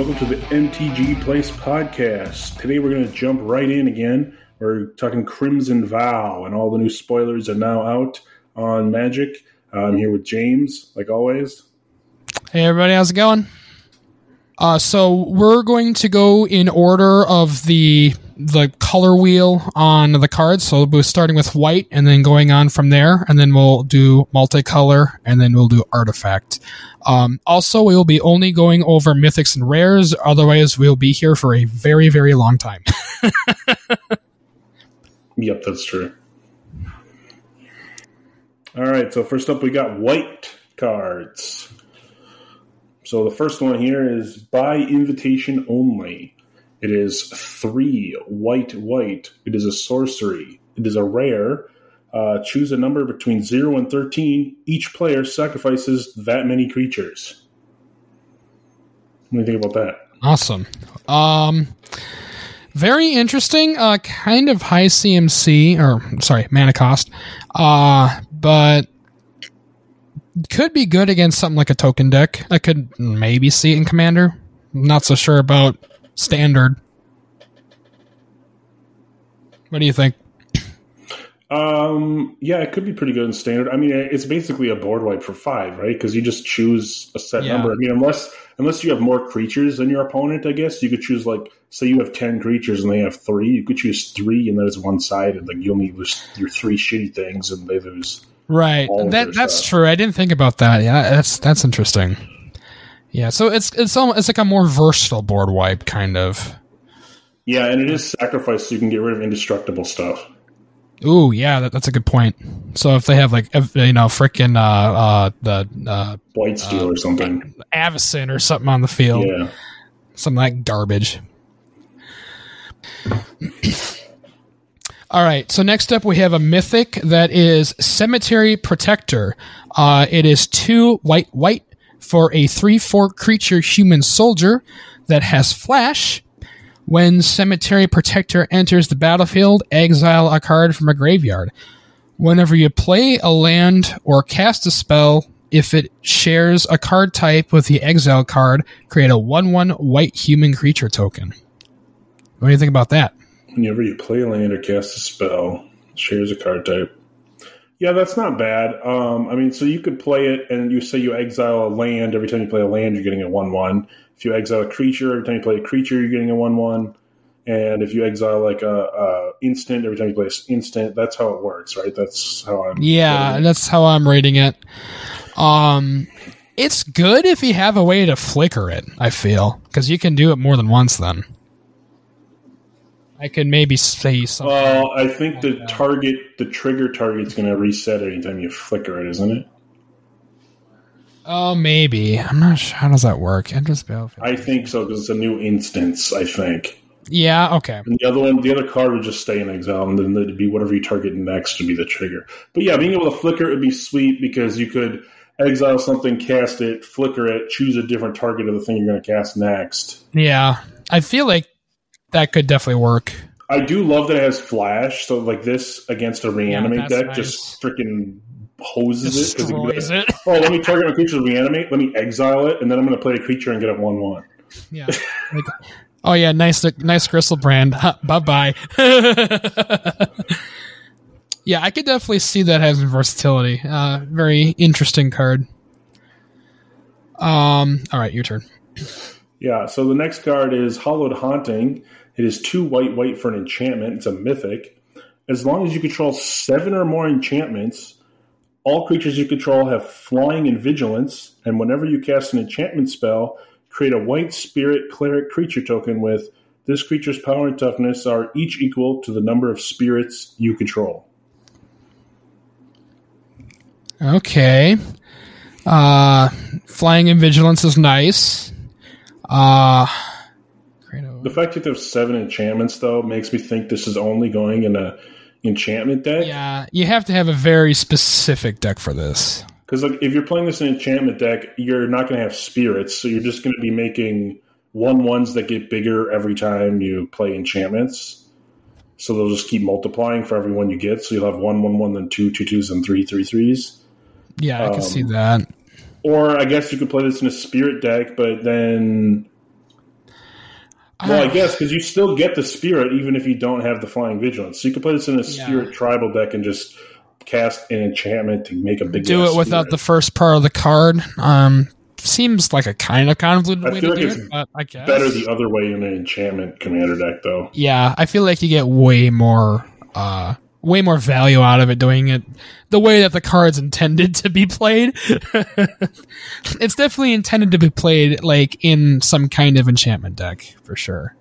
Welcome to the MTG Place podcast. Today we're going to jump right in again. We're talking Crimson Vow, and all the new spoilers are now out on Magic. I'm here with James, like always. Hey everybody, how's it going? Uh, so we're going to go in order of the the color wheel on the cards. So we'll be starting with white and then going on from there, and then we'll do multicolor and then we'll do artifact. Um, also, we will be only going over mythics and rares. Otherwise, we'll be here for a very, very long time. yep, that's true. All right, so first up, we got white cards. So the first one here is by invitation only. It is three white, white. It is a sorcery. It is a rare. Uh, choose a number between 0 and 13. Each player sacrifices that many creatures. What do you think about that? Awesome. Um, very interesting. Uh, kind of high CMC, or sorry, mana cost. Uh, but could be good against something like a token deck. I could maybe see it in Commander. Not so sure about Standard. What do you think? Um, yeah, it could be pretty good in standard. I mean, it's basically a board wipe for five, right? Because you just choose a set yeah. number. I mean, unless unless you have more creatures than your opponent, I guess you could choose like say you have ten creatures and they have three. You could choose three, and then it's one sided. Like you only lose your three shitty things, and they lose. Right. That that's stuff. true. I didn't think about that. Yeah, that's that's interesting. Yeah. So it's it's almost, it's like a more versatile board wipe kind of. Yeah, and it is sacrifice, so you can get rid of indestructible stuff. Ooh, yeah, that, that's a good point. So if they have like you know freaking uh, uh, the uh, Blightsteel uh, or something, Avacyn or something on the field, yeah, something like garbage. All right. So next up, we have a mythic that is Cemetery Protector. Uh, it is two white white for a three four creature human soldier that has flash when Cemetery Protector enters the battlefield, exile a card from a graveyard. Whenever you play a land or cast a spell, if it shares a card type with the exile card, create a 1 1 white human creature token. What do you think about that? Whenever you play a land or cast a spell, shares a card type. Yeah, that's not bad. Um, I mean, so you could play it and you say you exile a land. Every time you play a land, you're getting a 1 1. If you exile a creature, every time you play a creature, you're getting a one-one. And if you exile like a, a instant, every time you play an instant, that's how it works, right? That's how I'm. Yeah, that's how I'm reading it. Um, it's good if you have a way to flicker it. I feel because you can do it more than once. Then I could maybe say something. Well, I think the target, the trigger target's going to reset anytime you flicker it, isn't it? Oh, maybe. I'm not sure. How does that work? Endless Battlefield. I think so because it's a new instance. I think. Yeah. Okay. And the other one, the other card would just stay in exile, and then it'd be whatever you target next would be the trigger. But yeah, being able to flicker it would be sweet because you could exile something, cast it, flicker it, choose a different target of the thing you're going to cast next. Yeah, I feel like that could definitely work. I do love that it has flash. So like this against a reanimate yeah, deck, nice. just freaking hoses it because like, oh, let me target my creature to reanimate. Let me exile it, and then I'm going to play a creature and get a one-one. Yeah. Like, oh yeah, nice, nice Griselbrand. bye bye. yeah, I could definitely see that having versatility. Uh, very interesting card. Um. All right, your turn. Yeah. So the next card is Hallowed Haunting. It is two white, white for an enchantment. It's a mythic. As long as you control seven or more enchantments, all creatures you control have flying and vigilance, and whenever you cast an enchantment spell, create a white spirit cleric creature token with this creature's power and toughness are each equal to the number of spirits you control. Okay. Uh, flying and vigilance is nice. Uh, the fact that there's seven enchantments, though, makes me think this is only going in a enchantment deck. Yeah, you have to have a very specific deck for this. Because like, if you're playing this in enchantment deck, you're not going to have spirits, so you're just going to be making one ones that get bigger every time you play enchantments. So they'll just keep multiplying for every one you get. So you'll have one one one, then two two twos, and three three threes. Yeah, I um, can see that. Or I guess you could play this in a spirit deck, but then Well, I guess because you still get the spirit even if you don't have the flying vigilance. So you could play this in a Yeah. spirit tribal deck and just cast an enchantment to make a big. do it without spirit. the first part of the card. Um, seems like a kind of convoluted I way feel to like do it, but I guess better the other way in an enchantment commander deck, though. yeah, I feel like you get way more, uh, way more value out of it doing it the way that the card's intended to be played. it's definitely intended to be played like in some kind of enchantment deck for sure.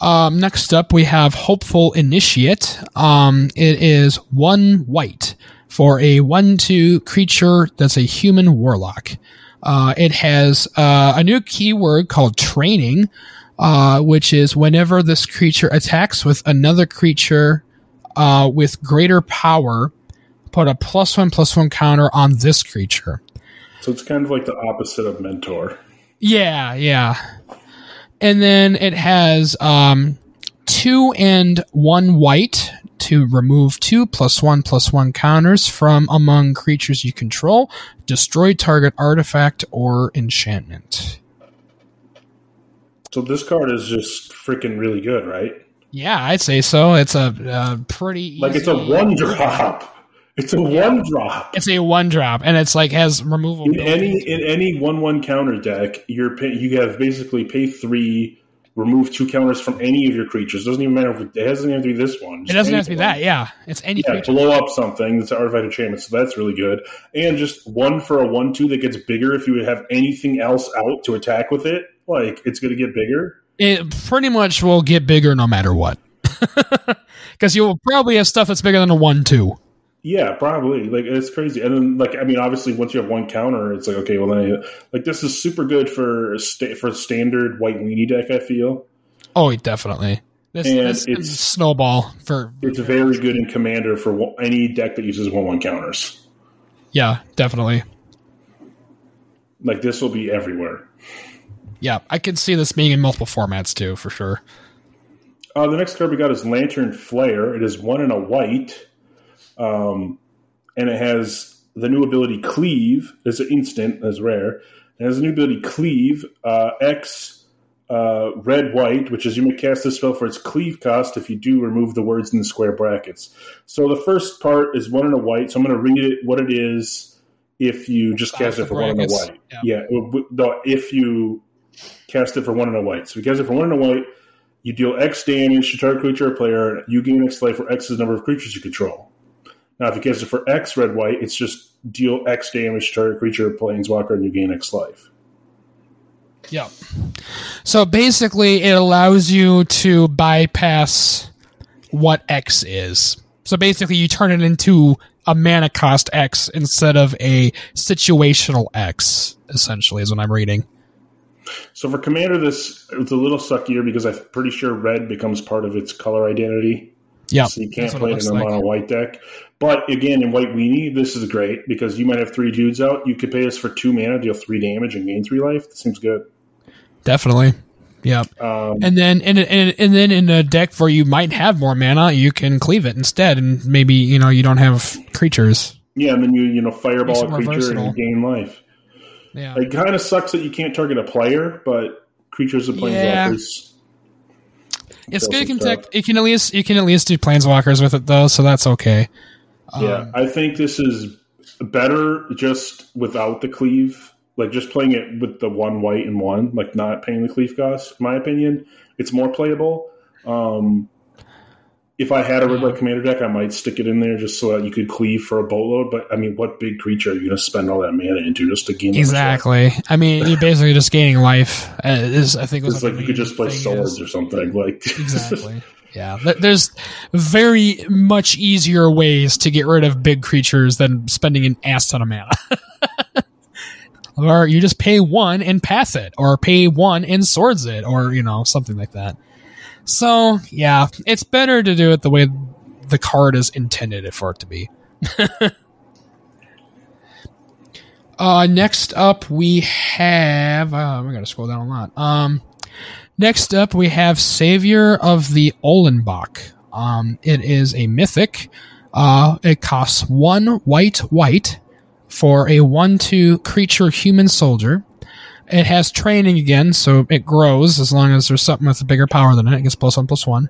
Um, next up, we have Hopeful Initiate. Um, it is one white for a one-two creature that's a human warlock. Uh, it has uh, a new keyword called Training, uh, which is whenever this creature attacks with another creature uh, with greater power, put a plus one plus one counter on this creature. So it's kind of like the opposite of mentor. Yeah, yeah. And then it has um, two and one white to remove two plus one plus one counters from among creatures you control, destroy target artifact or enchantment. So this card is just freaking really good, right? Yeah, I'd say so. It's a, uh pretty Like it's a one drop. It's a one drop. It's a one drop, and it's like has removal. In any in any one one counter deck, you're pay, you have basically pay three, remove two counters from any of your creatures. Doesn't even matter if it, it doesn't have to be this one. it doesn't have to be that. Yeah, it's any Yeah, creature. blow up something. That's an artifact enchantment, so that's really good. And just one for a one two that gets bigger if you have anything else out to attack with it. Like it's going to get bigger. It pretty much will get bigger no matter what, because you will probably have stuff that's bigger than a one two. Yeah, probably. Like it's crazy. And then, like, I mean, obviously, once you have one counter, it's like, okay, well, then, I, like, this is super good for sta- for standard white weenie deck. I feel Oh, definitely. This, And this it's- is snowball for it's very good in commander for any deck that uses one one counters. yeah, definitely. Like this will be everywhere. Yeah, I can see this being in multiple formats too, for sure. Uh, the next card we got is Lantern Flare. It is one and a white, um, and it has the new ability Cleave. It's an instant, as rare. It has a new ability Cleave. Uh, X uh, red white, which is you may cast this spell for its Cleave cost. If you do, remove the words in the square brackets. So the first part is one and a white. So I'm going to read it what it is. If you just cast it for one and a white, Yeah. yeah. no, if you cast it for one and a white, so you cast it for one and a white, you deal X damage to target creature or player. You gain X life, for X is the number of creatures you control. Now, if you cast it for X red white, it's just deal X damage to target creature or planeswalker, and you gain X life. Yeah. So basically, it allows you to bypass what X is. So basically, you turn it into a mana cost X instead of a situational X. Essentially, is what I'm reading. So for Commander, this it's a little suckier because I'm pretty sure red becomes part of its color identity. Yeah. So you can't play it it in a like. mono white deck. But again, in White Weenie, this is great because you might have three dudes out. You could pay us for two mana, deal three damage, and gain three life. That seems good. Definitely. Yeah. Um, And then in, a- in, a- and then in a deck where you might have more mana, you can cleave it instead, and maybe you know you don't have creatures. yeah, and then you you know fireball it a creature versatile. and gain life. Yeah. It kind of sucks that you can't target a player, but creatures and Yeah. planeswalkers. It's Good. You can, tech, you can at least you can at least do planeswalkers with it though, so that's okay. Yeah, Um, I think this is better just without the cleave. Like just playing it with the one white and one, like not paying the cleave cost. In my opinion, it's more playable. Um, if I had a red white commander deck, I might stick it in there just so that you could cleave for a boatload. But I mean, what big creature are you going to spend all that mana into just to gain? Exactly. I mean, you're basically just gaining life. Uh, is I think was It's what like you could just play swords is. or something. Like Exactly. Yeah. There's very much easier ways to get rid of big creatures than spending an ass ton of mana. or you just pay one and pass it, or pay one and swords it, or you know something like that. So yeah, it's better to do it the way the card is intended for it to be. uh, next up we have. Uh, we gotta scroll down a lot. Um, next up we have Savior of the Ollenbock. Um, it is a mythic. Uh, it costs one white white for a one-two creature human soldier. It has training again, so it grows as long as there's something with a bigger power than it. It gets plus one plus one.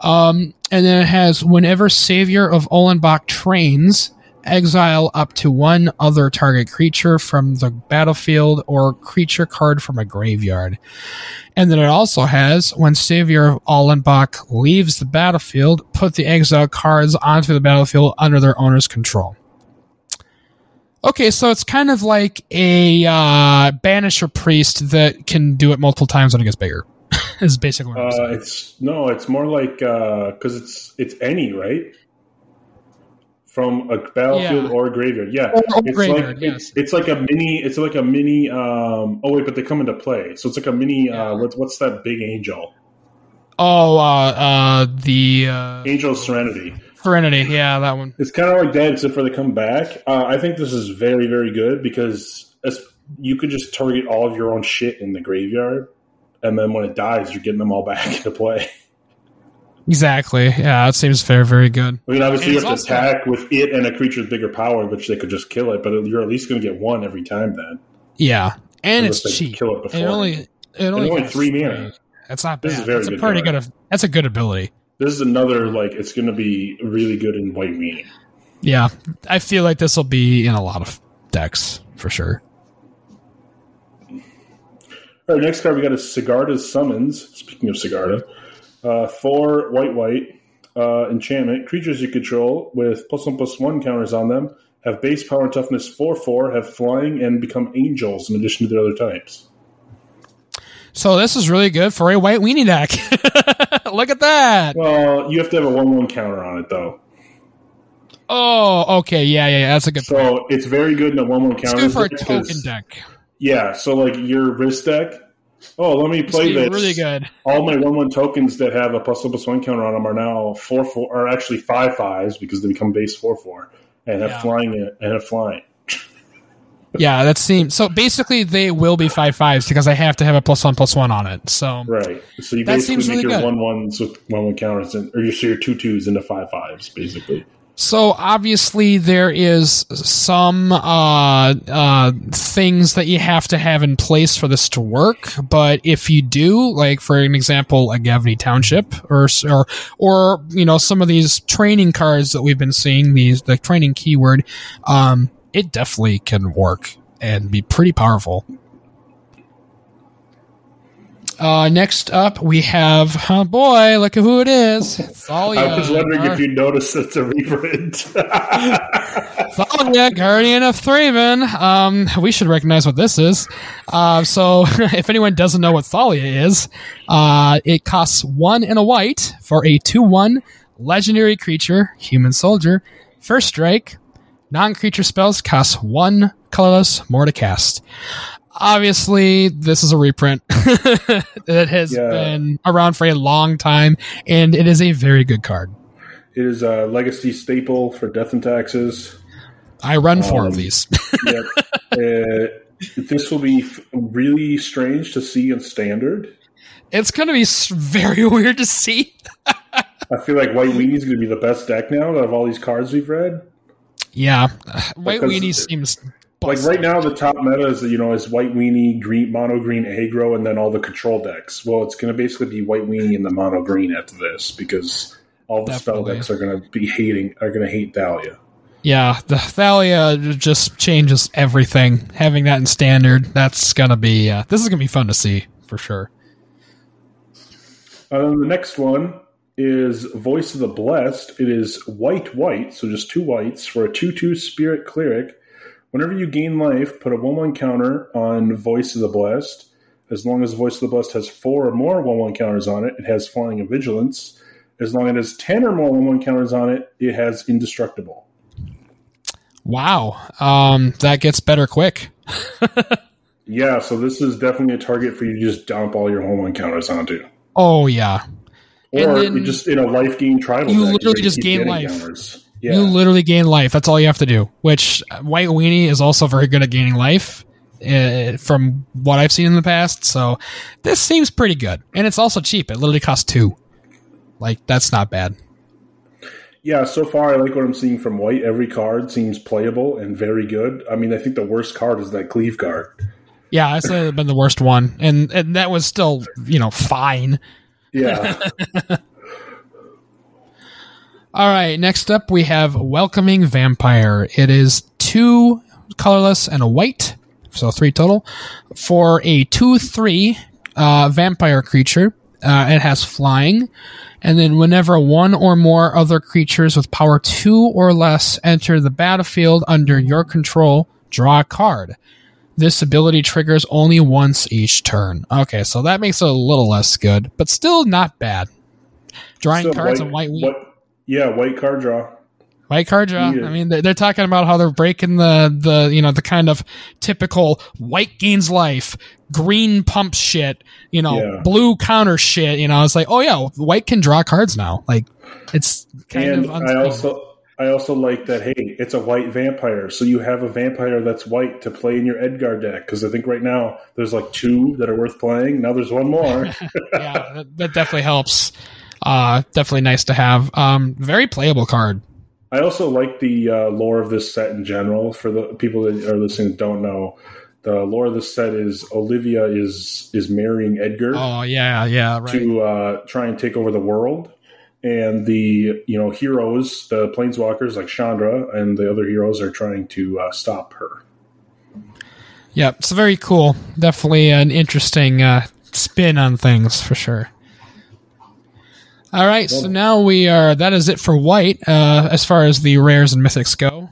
Um, and then it has whenever Savior of Ollenbock trains, exile up to one other target creature from the battlefield or creature card from a graveyard. And then it also has when Savior of Ollenbock leaves the battlefield, put the exile cards onto the battlefield under their owner's control. Okay, so it's kind of like a uh, banisher priest that can do it multiple times when it gets bigger. is basically what Uh, it's no, it's more like because it's it's any right from a battlefield Yeah. or a graveyard. Yeah, Or- or it's graveyard, like yes. it's like a mini. It's like a mini. Um, oh wait, but they come into play, so it's like a mini. Yeah. Uh, what's what's that big angel? Oh, uh, uh, the uh, Angel of Serenity. Serenity. Yeah, that one. It's kind of like that, except for they come back. Uh, I think this is very, very good because as, you could just target all of your own shit in the graveyard, and then when it dies, you're getting them all back into play. Exactly. Yeah, it seems fair. very good. I mean, obviously, you have to attack with it and a creature with bigger power, which they could just kill it, but you're at least going to get one every time then. Yeah, and Unless it's cheap. Kill it before. It only, it only, only three mana. That's not This bad. is very that's a good pretty card. good. That's a good ability. This is another, like, it's going to be really good in White Weenie. Yeah, I feel like this will be in a lot of decks for sure. All right, next card we got is Sigarda's Summons. Speaking of Sigarda, uh, four white white uh, enchantment creatures you control with plus one plus one counters on them have base power and toughness four four, have flying and become angels in addition to their other types. So this is really good for a white weenie deck. Look at that. Well, you have to have a one one counter on it though, Oh, okay. Yeah, yeah, yeah. That's a good. point. so it's very good in a one one It's counter. good for a deck deck. Yeah, so like your wrist deck. Oh, let me play this. really good. all my one one tokens that have a plus one plus one counter on them are now four four are actually five fives because they become base four four and have Yeah. flying in- and have flying. Yeah, that seems so. Basically, they will be five fives because I have to have a plus one plus one on it. So Right. So you That basically seems make really your good. one ones with one one counters and, or you so your two twos into five fives basically. So obviously there is some uh, uh, things that you have to have in place for this to work. But if you do, like for an example, a Gavony Township, or or or you know some of these training cards that we've been seeing, these the training keyword, um, it definitely can work and be pretty powerful. Uh, next up, we have, oh boy, look at who it is. Thalia. I was wondering Our- if you noticed it's a reprint. Thalia, Guardian of Thraven. Um, we should recognize what this is. Uh, so, if anyone doesn't know what Thalia is, uh, it costs one and a white for a 2 1 legendary creature, human soldier. First strike, non creature spells cost one colorless, more to cast. Obviously, this is a reprint. that has Yeah. been around for a long time, and it is a very good card. it is a legacy staple for death and taxes. I run four Um, of these. Yep. uh, this will be f- really strange to see in standard. It's going to be very weird to see. I feel like White Weenie is going to be the best deck now out of all these cards we've read. Yeah, White Because- Weenie seems Like right now, the top meta is you know is White Weenie, green mono green aggro, and then all the control decks. Well, it's going to basically be White Weenie and the mono green after this because all the spell decks are going to be hating are going to hate Thalia. Yeah, the Thalia just changes everything. Having that in standard, that's gonna be. Uh, this is gonna be fun to see for sure. Uh, the next one is Voice of the Blessed. It is white, white, so just two whites for a 2 2 Spirit Cleric. Whenever you gain life, put a 1 1 counter on Voice of the Blessed. As long as Voice of the Blessed has four or more 1 1 counters on it, it has Flying and Vigilance. As long as it has 10 or more 1 1 counters on it, it has Indestructible. Wow, um, that gets better quick. Yeah, so this is definitely a target for you to just dump all your 1 1 counters onto. Oh yeah, Or then you just in a life gain tribal you literally just gain life. Yeah. you literally gain life. That's all you have to do. Which White Weenie is also very good at gaining life. Uh, from what I've seen in the past, so this seems pretty good, and it's also cheap. It literally costs two. Like that's not bad. Yeah, so far I like what I'm seeing from White. Every card seems playable and very good. I mean, I think the worst card is that Cleave card. Yeah, that's been the worst one, and and that was still you know fine. Yeah. All right, next up we have Welcoming Vampire. It is two colorless and a white, so three total, for a 2 3 uh, vampire creature. Uh, it has flying, and then whenever one or more other creatures with power 2 or less enter the battlefield under your control, draw a card. This ability triggers only once each turn. Okay, so that makes it a little less good, but still not bad. Drawing So cards and white wheat. What, yeah, white card draw. White card draw. Yeah. I mean, they're, they're talking about how they're breaking the the you know the kind of typical white gains life, green pump shit, you know, Yeah. blue counter shit. You know, it's like, oh yeah, white can draw cards now. Like, it's kind and of I also I also like that. Hey, it's a white vampire, so you have a vampire that's white to play in your Edgar deck. Because I think right now there's like two that are worth playing. Now there's one more. yeah, that, that definitely helps. Uh, definitely nice to have. Um, very playable card. I also like the uh, lore of this set in general. For the people that are listening that don't know, the lore of this set is Olivia is is marrying Edgar Oh yeah, yeah, right. to uh, try and take over the world. And the you know heroes, the planeswalkers like Chandra and the other heroes are trying to uh, stop her. Yeah, it's very cool. Definitely an interesting uh, spin on things for sure. All right, so now we are. That is it for white uh, as far as the rares and mythics go.